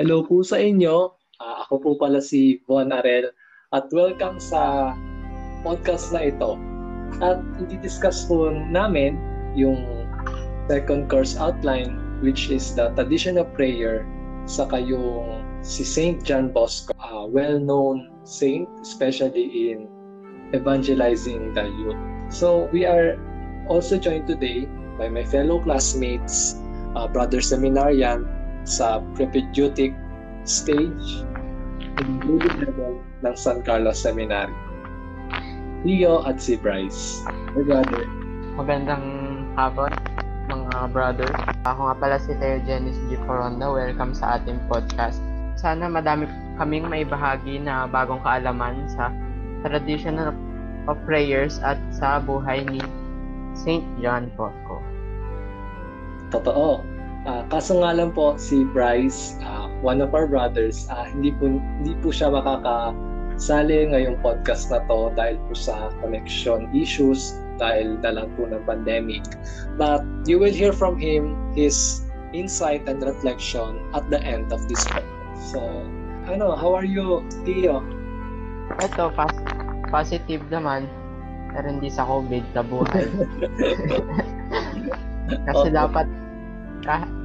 Hello po sa inyo. Uh, ako po pala si Von Arel at welcome sa podcast na ito. At i-discuss po namin yung second course outline which is the traditional prayer sa kayong si Saint John Bosco, a well-known saint especially in evangelizing the youth. So we are also joined today by my fellow classmates, uh, brother seminarian sa propedeutic stage including level ng San Carlos Seminary. Leo at si Bryce. Hey, brother. Magandang hapon, mga brother. Ako nga pala si Theo Genis G. Coronda. Welcome sa ating podcast. Sana madami kaming may bahagi na bagong kaalaman sa traditional of prayers at sa buhay ni St. John Bosco. Totoo. Uh, kaso nga lang po si Bryce, uh, one of our brothers, uh, hindi po hindi po siya makakasali ngayong podcast na to dahil po sa connection issues dahil na lang po ng pandemic. But you will hear from him his insight and reflection at the end of this podcast. So, ano, how are you, Tio? Ito, pas- positive naman. Pero hindi sa COVID buhay. Kasi okay. dapat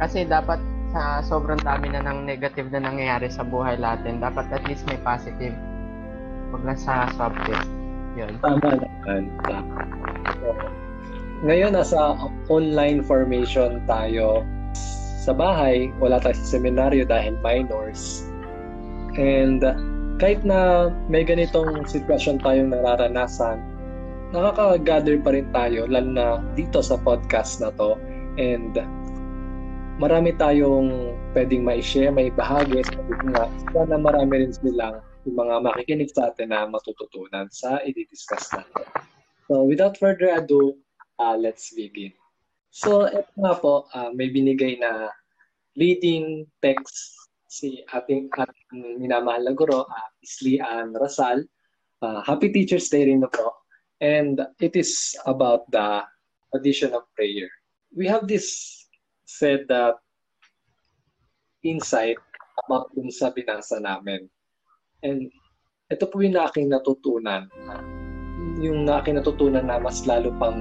kasi dapat sa sobrang dami na ng negative na nangyayari sa buhay natin, dapat at least may positive. Huwag lang sa subject. Yun. Tama naman. Ngayon, nasa online formation tayo sa bahay. Wala tayo sa seminaryo dahil minors. And kahit na may ganitong sitwasyon tayong nararanasan, nakaka-gather pa rin tayo, lalo na dito sa podcast na to. And marami tayong pwedeng ma-share, may bahagi. Sabi ko nga, sana marami rin silang yung mga makikinig sa atin na matututunan sa i-discuss natin. So without further ado, uh, let's begin. So ito nga po, uh, may binigay na reading text si ating, ating minamahal na guro, uh, Isli Ann Rasal. Uh, Happy Teacher's Day rin na po. And it is about the addition of prayer. We have this said that insight about dun sa binasa namin. And ito po yung aking natutunan. Yung aking natutunan na mas lalo pang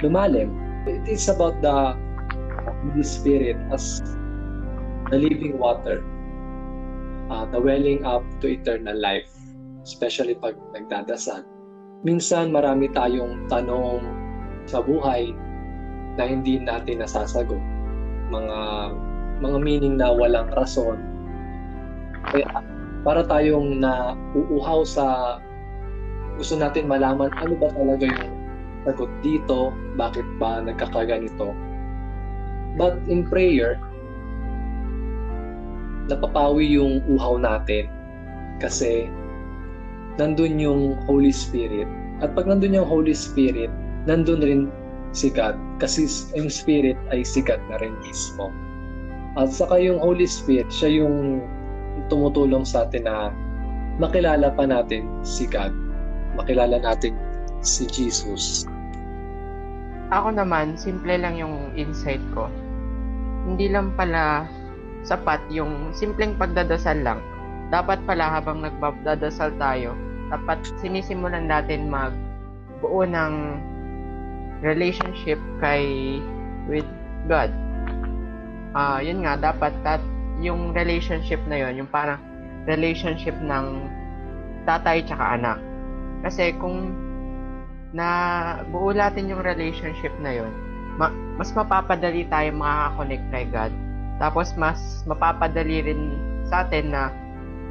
lumalim. It is about the Holy Spirit as the living water. Uh, the welling up to eternal life. Especially pag nagdadasal. Minsan marami tayong tanong sa buhay na hindi natin nasasagot mga mga meaning na walang rason. Kaya para tayong na uuhaw sa gusto natin malaman ano ba talaga yung sagot dito, bakit ba nagkakaganito. But in prayer, napapawi yung uhaw natin kasi nandun yung Holy Spirit. At pag nandun yung Holy Spirit, nandun rin si God kasi yung Spirit ay si God na rin mismo. At saka yung Holy Spirit, siya yung tumutulong sa atin na makilala pa natin si God. Makilala natin si Jesus. Ako naman, simple lang yung insight ko. Hindi lang pala sapat yung simpleng pagdadasal lang. Dapat pala habang nagdadasal tayo, dapat sinisimulan natin magbuo ng relationship kay with God. Ah, uh, yun nga dapat that yung relationship na yun, yung parang relationship ng tatay tsaka anak. Kasi kung na buo natin yung relationship na yun, ma- mas mapapadali tayo makaka-connect kay God. Tapos mas mapapadali rin sa atin na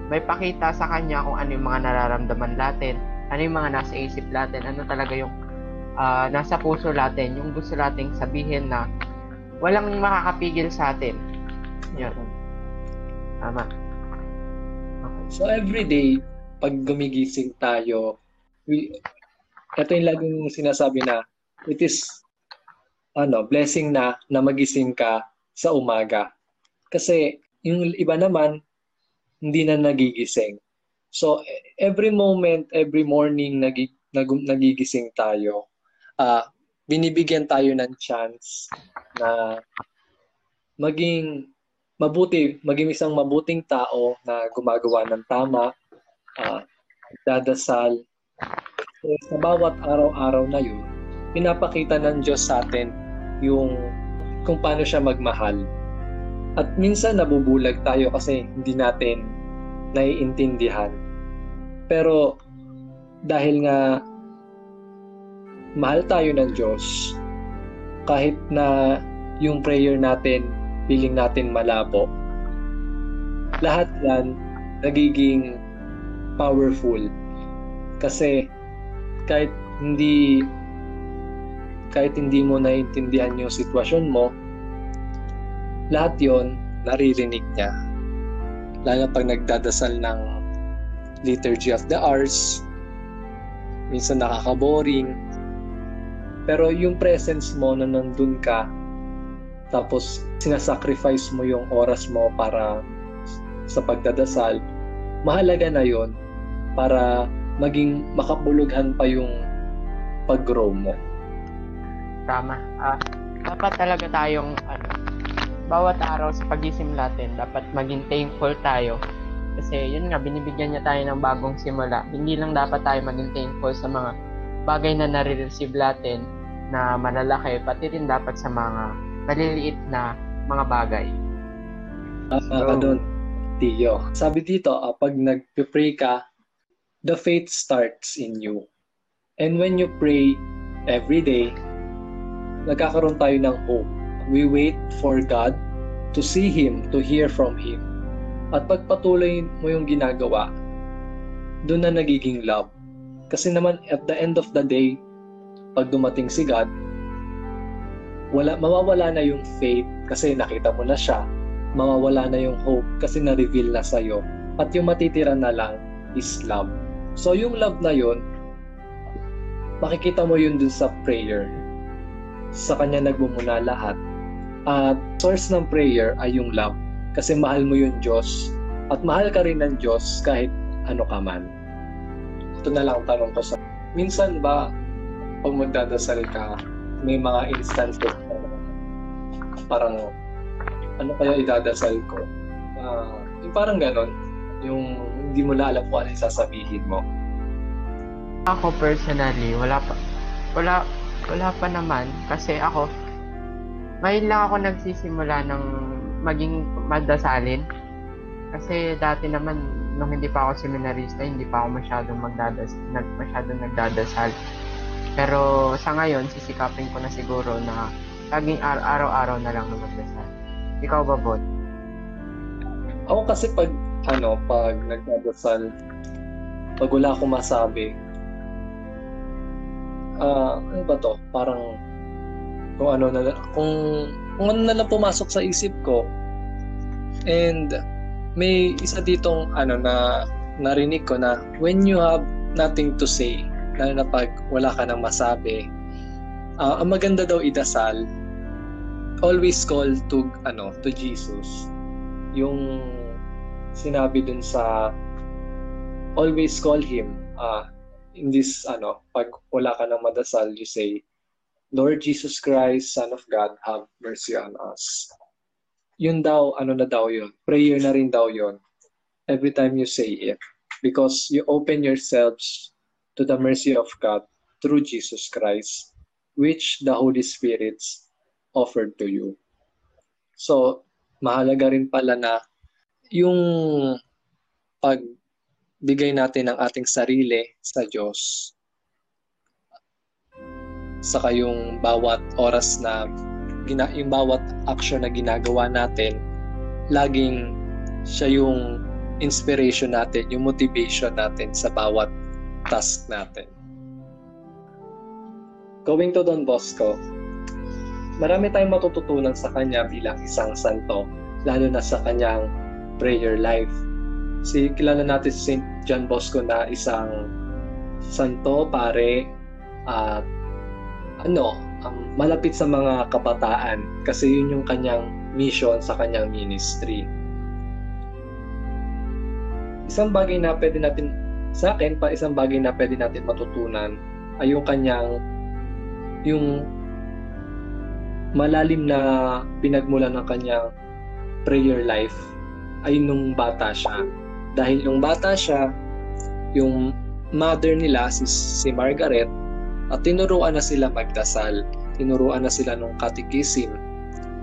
may pakita sa Kanya kung ano yung mga nararamdaman natin, ano yung mga nasa isip natin, ano talaga yung uh, nasa puso natin, yung gusto nating sabihin na walang makakapigil sa atin. Yun. Tama. Okay. So every day, pag gumigising tayo, we, ito yung laging sinasabi na, it is ano, blessing na na magising ka sa umaga. Kasi yung iba naman, hindi na nagigising. So every moment, every morning nag, nag, nagigising tayo, uh, binibigyan tayo ng chance na maging mabuti, maging isang mabuting tao na gumagawa ng tama, uh, dadasal. So, sa bawat araw-araw na yun, pinapakita ng Diyos sa atin yung kung paano siya magmahal. At minsan nabubulag tayo kasi hindi natin naiintindihan. Pero dahil nga mahal tayo ng Diyos, kahit na yung prayer natin, feeling natin malabo, lahat yan nagiging powerful. Kasi kahit hindi kahit hindi mo naiintindihan yung sitwasyon mo, lahat yon naririnig niya. Lalo pag nagdadasal ng Liturgy of the Hours, minsan nakaka-boring. Pero yung presence mo na nandun ka, tapos sinasacrifice mo yung oras mo para sa pagdadasal, mahalaga na yon para maging makabulughan pa yung pag-grow mo. Tama. Ah, dapat talaga tayong ano, bawat araw sa pagising natin, dapat maging thankful tayo. Kasi yun nga, binibigyan niya tayo ng bagong simula. Hindi lang dapat tayo maging thankful sa mga bagay na nare-receive natin na malalaki, pati rin dapat sa mga maliliit na mga bagay. Uh, so, doon, Tio. Sabi dito, uh, pag nag-pray ka, the faith starts in you. And when you pray every day, nagkakaroon tayo ng hope. We wait for God to see Him, to hear from Him. At pagpatuloy mo yung ginagawa, doon na nagiging love. Kasi naman at the end of the day, pag dumating si God, wala, mawawala na yung faith kasi nakita mo na siya. Mawawala na yung hope kasi na-reveal na sa'yo. At yung matitira na lang is love. So yung love na yun, makikita mo yun dun sa prayer sa Kanya nagmumuna lahat. At source ng prayer ay yung love. Kasi mahal mo yung Diyos. At mahal ka rin ng Diyos kahit ano ka man. Ito na lang tanong ko sa... Minsan ba, pag magdadasal ka, may mga instances na parang ano kaya idadasal ko? Uh, yung parang ganon. Yung hindi mo na alam kung ano yung sasabihin mo. Ako personally, wala pa. Wala, wala pa naman kasi ako ngayon lang ako nagsisimula ng maging magdasalin. Kasi dati naman nung hindi pa ako seminarista, hindi pa ako masyadong magdadas nag masyadong nagdadasal. Pero sa ngayon, sisikapin ko na siguro na laging ar- araw-araw na lang magdasal. Ikaw ba, Bot? Ako kasi pag ano, pag nagdadasal, pag wala akong masabi, uh, ano ba to? Parang kung ano na kung kung ano na lang pumasok sa isip ko. And may isa ditong ano na narinig ko na when you have nothing to say, lalo na pag wala ka nang masabi, uh, ang maganda daw idasal, always call to ano to Jesus. Yung sinabi dun sa always call him uh, in this ano, pag wala ka nang madasal, you say, Lord Jesus Christ, Son of God, have mercy on us. Yun daw, ano na daw yun? Prayer na rin daw yun. Every time you say it. Because you open yourselves to the mercy of God through Jesus Christ, which the Holy Spirit offered to you. So, mahalaga rin pala na yung pag bigay natin ng ating sarili sa Diyos. Saka yung bawat oras na gina, yung bawat action na ginagawa natin, laging siya yung inspiration natin, yung motivation natin sa bawat task natin. Going to Don Bosco, marami tayong matututunan sa kanya bilang isang santo, lalo na sa kanyang prayer life si kilala natin si St. John Bosco na isang santo, pare, at ano, um, malapit sa mga kabataan kasi yun yung kanyang mission sa kanyang ministry. Isang bagay na pwede natin, sa akin pa isang bagay na pwede natin matutunan ay yung kanyang, yung malalim na pinagmula ng kanyang prayer life ay nung bata siya. Dahil nung bata siya, yung mother nila, si, si Margaret, at tinuruan na sila magdasal. Tinuruan na sila nung catechism,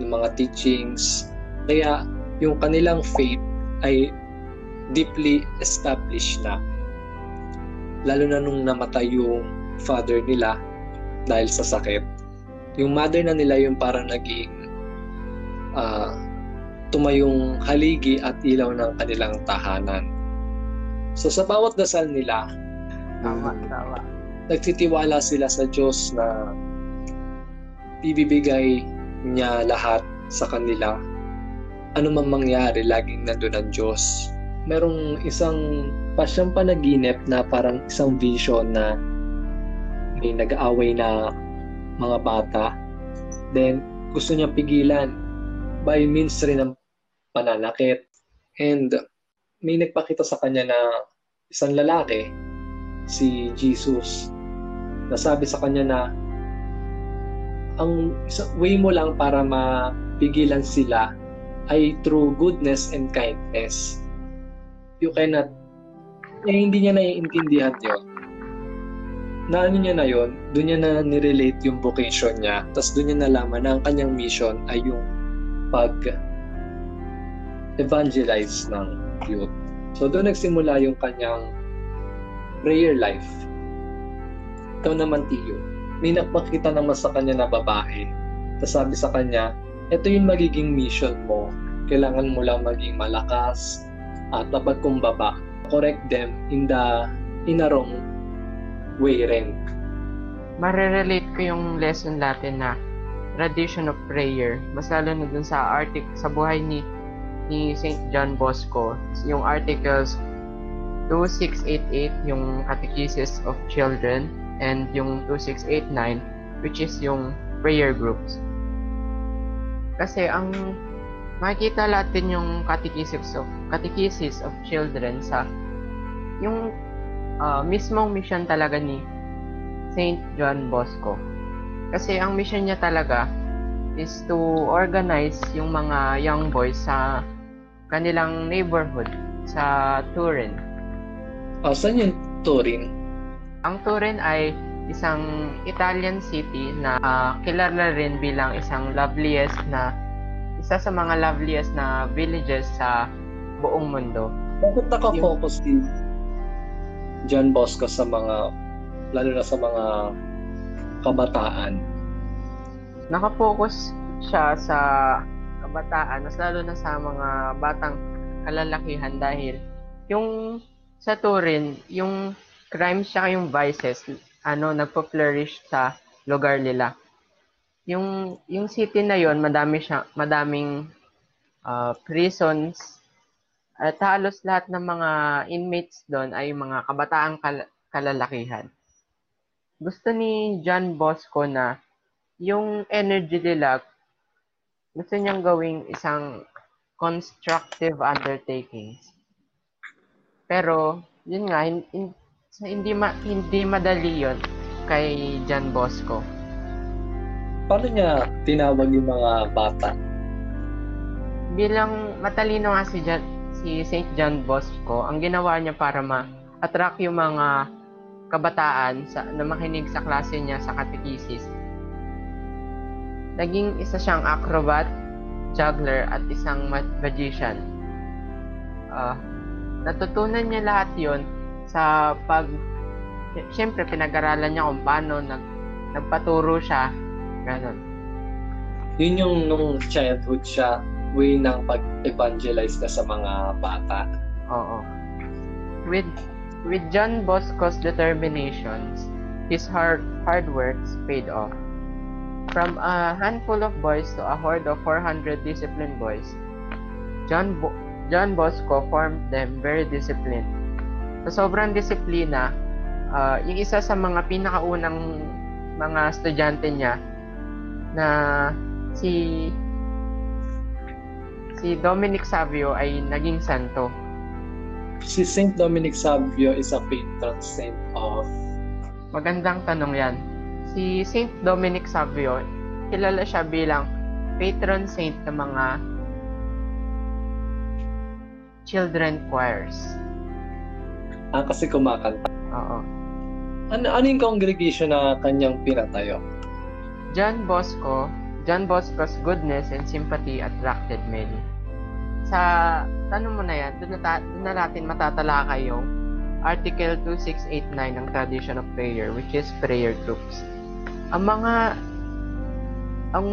ng mga teachings. Kaya yung kanilang faith ay deeply established na. Lalo na nung namatay yung father nila dahil sa sakit. Yung mother na nila yung parang naging ah, tumayong haligi at ilaw ng kanilang tahanan. So sa bawat dasal nila, Tama, tama. nagtitiwala sila sa Diyos na ibibigay niya lahat sa kanila. Ano man mangyari, laging nandun ang Diyos. Merong isang pasyang panaginip na parang isang vision na may nag-aaway na mga bata. Then, gusto niya pigilan by means rin ng pananakit. And may nagpakita sa kanya na isang lalaki si Jesus. Nasabi sa kanya na ang way mo lang para mapigilan sila ay through goodness and kindness. You cannot, eh, hindi niya naiintindihan yun. Na ano niya na yun, doon niya na nirelate yung vocation niya, tapos doon niya nalaman na ang kanyang mission ay yung pag evangelize ng youth. So doon nagsimula yung kanyang prayer life. Ikaw naman, Tiyo, may nakmakita naman sa kanya na babae. Tapos sabi sa kanya, ito yung magiging mission mo. Kailangan mo lang maging malakas at mapagkumbaba. Correct them in the in a wrong way rin. Marerelate ko yung lesson natin na tradition of prayer. Mas lalo na dun sa artic sa buhay ni ni St. John Bosco, yung articles 2688 yung Catechesis of Children and yung 2689 which is yung prayer groups. Kasi ang makikita natin yung Catechesis of Catechesis of Children sa yung ah, mismong mission talaga ni St. John Bosco. Kasi ang mission niya talaga is to organize yung mga young boys sa kanilang neighborhood sa Turin. Ah, saan yung Turin? Ang Turin ay isang Italian city na ah, kilala rin bilang isang loveliest na isa sa mga loveliest na villages sa buong mundo. Bakit nakafocus si John Bosco sa mga, lalo na sa mga kabataan? Nakapokus siya sa kabataan, mas lalo na sa mga batang kalalakihan dahil yung sa Turin, yung crimes siya yung vices, ano, nagpo-flourish sa lugar nila. Yung yung city na yon, madami siya, madaming ah, prisons at halos lahat ng mga inmates doon ay mga kabataang kal- kalalakihan. Gusto ni John Bosco na yung energy nila gusto niyang gawing isang constructive undertakings. Pero, yun nga, hin- hin- hindi, ma, hindi madali yon kay John Bosco. Paano niya tinawag yung mga bata? Bilang matalino nga si, John, si St. John Bosco, ang ginawa niya para ma-attract yung mga kabataan sa, na makinig sa klase niya sa catechesis. Naging isa siyang acrobat, juggler, at isang ma- magician. Ah, natutunan niya lahat yon sa pag... Siyempre, pinag-aralan niya kung paano nag, nagpaturo siya. Ganon. Yun yung nung childhood siya, way ng pag-evangelize na sa mga bata. Oo. With with John Bosco's determinations, his hard hard works paid off. From a handful of boys to a horde of 400 disciplined boys, John Bo- John Bosco formed them very disciplined. Sa sobrang disiplina, ah, yung isa sa mga pinakaunang mga estudyante niya na si si Dominic Savio ay naging santo. Si Saint Dominic Savio is a patron saint of Magandang tanong yan. Si Saint Dominic Savio, kilala siya bilang patron saint ng mga children choirs. Ah, kasi kumakanta. Oo. Ano, ano yung congregation na kanyang pinatayo? John Bosco, John Bosco's goodness and sympathy attracted many. Sa tanong mo na yan, doon na, ta- doon na natin matatalakay yung Article 2689 ng Tradition of Prayer, which is prayer groups. Ang mga, ang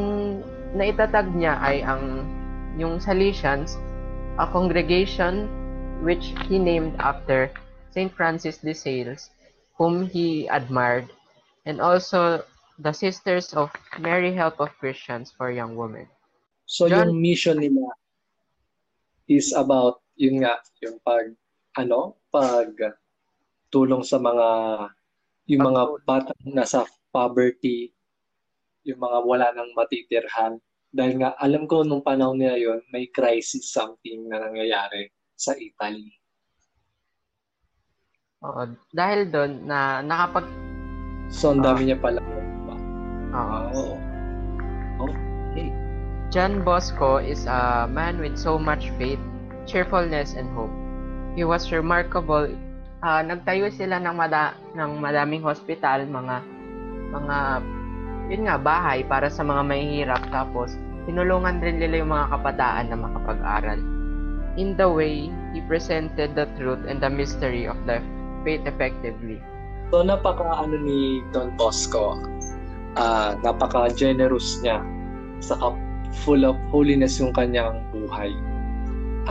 naitatag niya ay ang, yung Salesians, a congregation which he named after St. Francis de Sales, whom he admired, and also the Sisters of Mary Help of Christians for Young Women. So John- yung mission nila is about yun nga, yung pag ano, pag tulong sa mga yung mga batang nasa poverty, yung mga wala nang matitirhan. Dahil nga, alam ko nung panahon nila yon may crisis something na nangyayari sa Italy. Oo, dahil doon na nakapag So, ang dami niya pala. Oo. Oo. Okay. John Bosco is a man with so much faith, cheerfulness, and hope. He was remarkable. Ah, nagtayo sila ng, mada ng madaming hospital, mga mga yun nga bahay para sa mga mahihirap tapos tinulungan rin nila yung mga kabataan na makapag-aral. In the way, he presented the truth and the mystery of the faith effectively. So, napaka ano ni Don Bosco, ah napaka generous niya, saka full of holiness yung kanyang buhay.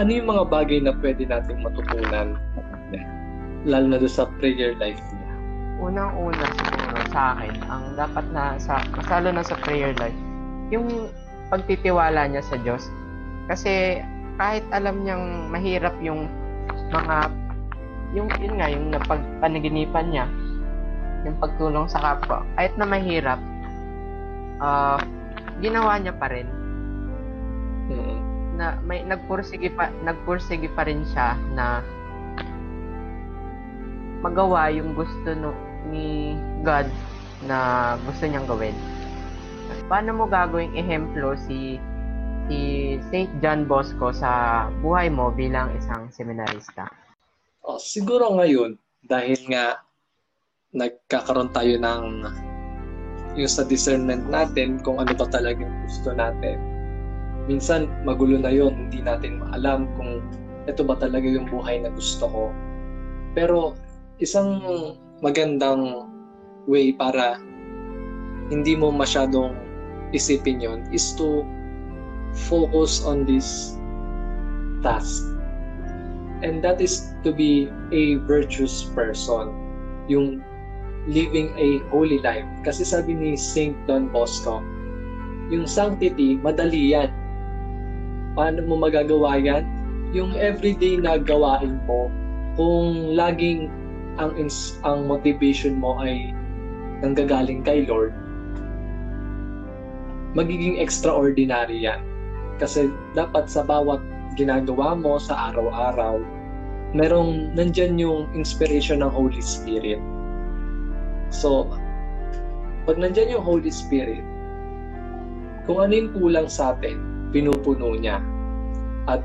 Ano yung mga bagay na pwede nating matutunan sa? Lalo na sa prayer life niya. Unang-una siguro sa akin, ang dapat na sa masalo na sa prayer life, yung pagtitiwala niya sa Diyos. Kasi kahit alam niyang mahirap yung mga yung yun nga yung napagpanaginipan niya yung pagtulong sa kapwa kahit na mahirap ah ginawa niya pa rin na may nagpursige pa nagpursige pa rin siya na magawa yung gusto no, ni God na gusto niyang gawin. Paano mo gagawing ehemplo si si St. John Bosco sa buhay mo bilang isang seminarista? Oh, siguro ngayon, dahil nga nagkakaroon tayo ng yung sa discernment natin kung ano ba talaga yung gusto natin. Minsan magulo na yon hindi natin maalam kung ito ba talaga yung buhay na gusto ko. Pero isang magandang way para hindi mo masyadong isipin yon is to focus on this task. And that is to be a virtuous person. Yung living a holy life. Kasi sabi ni Saint Don Bosco, yung sanctity, madali yan. Paano mo magagawa yan? Yung everyday na gawain mo, kung laging ang ang motivation mo ay nanggagaling kay Lord, magiging extraordinary yan. Kasi dapat sa bawat ginagawa mo sa araw-araw, merong nandyan yung inspiration ng Holy Spirit. So, pag nandyan yung Holy Spirit, kung ano yung kulang sa atin, pinupuno niya. At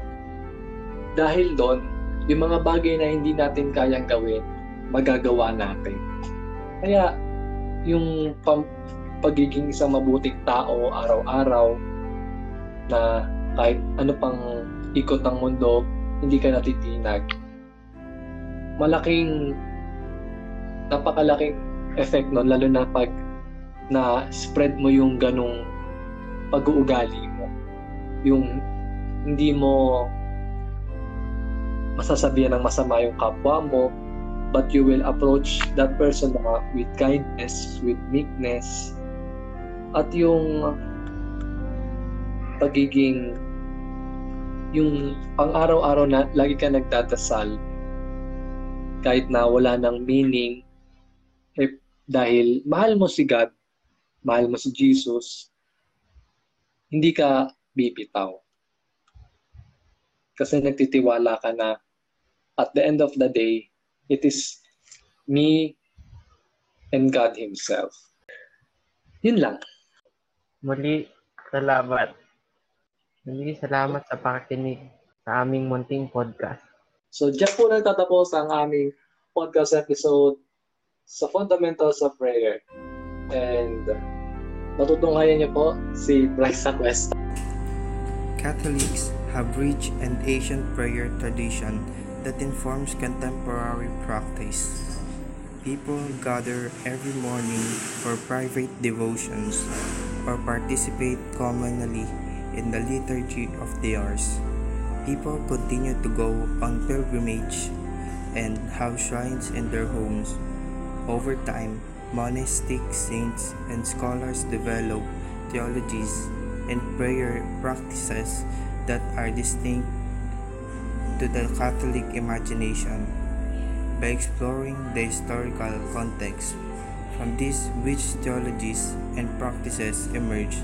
dahil doon, yung mga bagay na hindi natin kayang gawin, magagawa natin. Kaya, yung pam- pagiging isang mabuting tao araw-araw na kahit ano pang ikot ng mundo, hindi ka natitinag. Malaking, napakalaking effect nun, lalo na pag na spread mo yung ganong pag-uugali mo. Yung hindi mo masasabihan ng masama yung kapwa mo, but you will approach that person na with kindness, with meekness, at yung pagiging yung pang-araw-araw na lagi ka nagdadasal kahit na wala ng meaning dahil mahal mo si God, mahal mo si Jesus, hindi ka bibitaw. Kasi nagtitiwala ka na at the end of the day, it is me and God Himself. Yun lang. Muli, salamat. Muli, salamat sa pakikinig sa aming munting podcast. So, dyan po nagtatapos ang aming podcast episode sa Fundamentals of Prayer. And matutunghayan niyo po si Bryce Cuesta. Catholics have rich and ancient prayer tradition that informs contemporary practice. People gather every morning for private devotions or participate communally in the liturgy of the hours. People continue to go on pilgrimage and have shrines in their homes. Over time, monastic saints and scholars develop theologies and prayer practices that are distinct to the Catholic imagination. By exploring the historical context from this which theologies and practices emerge,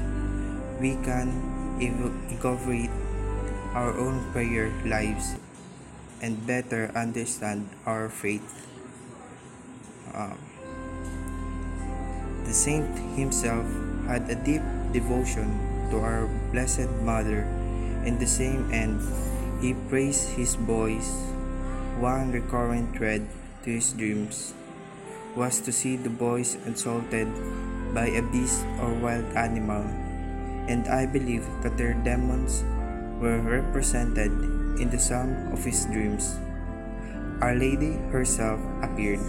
we can evaluate our own prayer lives and better understand our faith. Um, the saint himself had a deep devotion to our Blessed Mother. In the same end, he praised his boys. One recurrent thread to his dreams was to see the boys insulted by a beast or wild animal, and I believe that their demons were represented in the sum of his dreams. Our Lady herself appeared,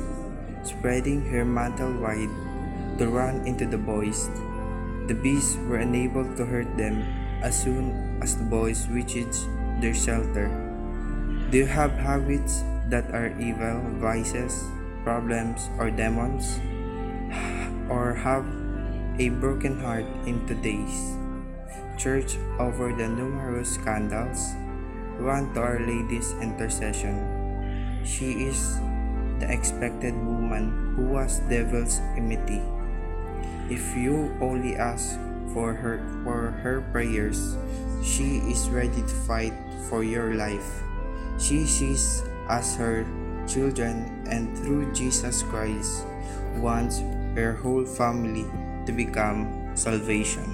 spreading her mantle wide to run into the boys. The beasts were unable to hurt them as soon as the boys reached their shelter. Do you have habits that are evil, vices, problems, or demons? Or have a broken heart in today's church over the numerous scandals? Run to Our Lady's intercession. She is the expected woman who was devil's enmity. If you only ask for her for her prayers, she is ready to fight for your life. She sees as her children and through Jesus Christ wants her whole family to become salvation.